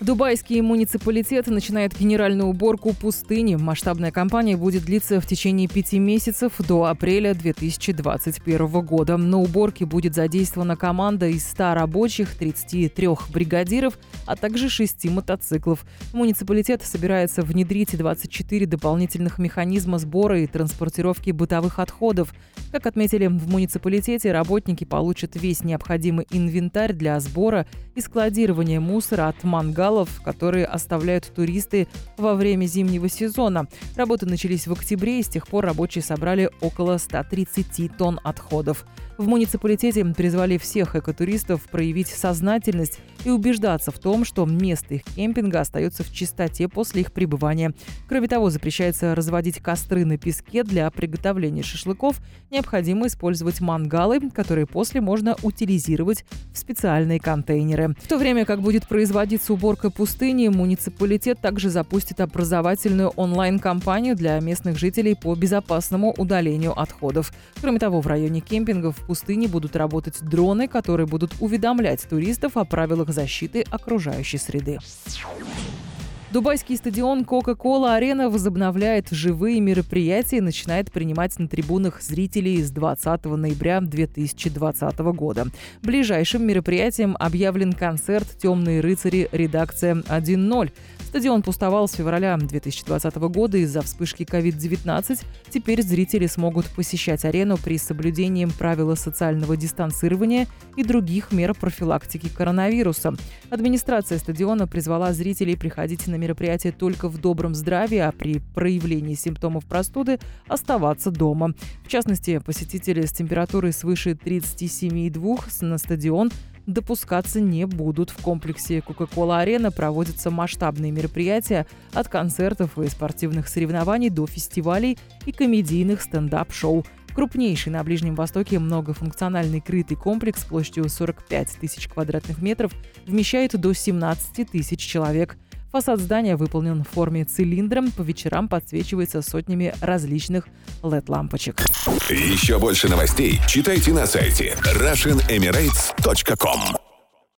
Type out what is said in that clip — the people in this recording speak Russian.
Дубайский муниципалитет начинает генеральную уборку пустыни. Масштабная кампания будет длиться в течение пяти месяцев до апреля 2021 года. На уборке будет задействована команда из 100 рабочих, 33 бригадиров, а также 6 мотоциклов. Муниципалитет собирается внедрить 24 дополнительных механизма сбора и транспортировки бытовых отходов. Как отметили в муниципалитете, работники получат весь необходимый инвентарь для сбора и складирования мусора от мангала вокзалов, которые оставляют туристы во время зимнего сезона. Работы начались в октябре, и с тех пор рабочие собрали около 130 тонн отходов. В муниципалитете призвали всех экотуристов проявить сознательность и убеждаться в том, что место их кемпинга остается в чистоте после их пребывания. Кроме того, запрещается разводить костры на песке для приготовления шашлыков. Необходимо использовать мангалы, которые после можно утилизировать в специальные контейнеры. В то время как будет производиться уборка пустыни, муниципалитет также запустит образовательную онлайн-кампанию для местных жителей по безопасному удалению отходов. Кроме того, в районе кемпингов пустыне будут работать дроны, которые будут уведомлять туристов о правилах защиты окружающей среды. Дубайский стадион Coca-Cola Арена возобновляет живые мероприятия и начинает принимать на трибунах зрителей с 20 ноября 2020 года. Ближайшим мероприятием объявлен концерт «Темные рыцари. Редакция 1.0». Стадион пустовал с февраля 2020 года из-за вспышки COVID-19. Теперь зрители смогут посещать арену при соблюдении правила социального дистанцирования и других мер профилактики коронавируса. Администрация стадиона призвала зрителей приходить на мероприятие только в добром здравии, а при проявлении симптомов простуды оставаться дома. В частности, посетители с температурой свыше 37,2 на стадион допускаться не будут. В комплексе Coca-Cola Арена проводятся масштабные мероприятия от концертов и спортивных соревнований до фестивалей и комедийных стендап-шоу. Крупнейший на Ближнем Востоке многофункциональный крытый комплекс площадью 45 тысяч квадратных метров вмещает до 17 тысяч человек – Фасад здания выполнен в форме цилиндра, по вечерам подсвечивается сотнями различных LED-лампочек. Еще больше новостей читайте на сайте RussianEmirates.com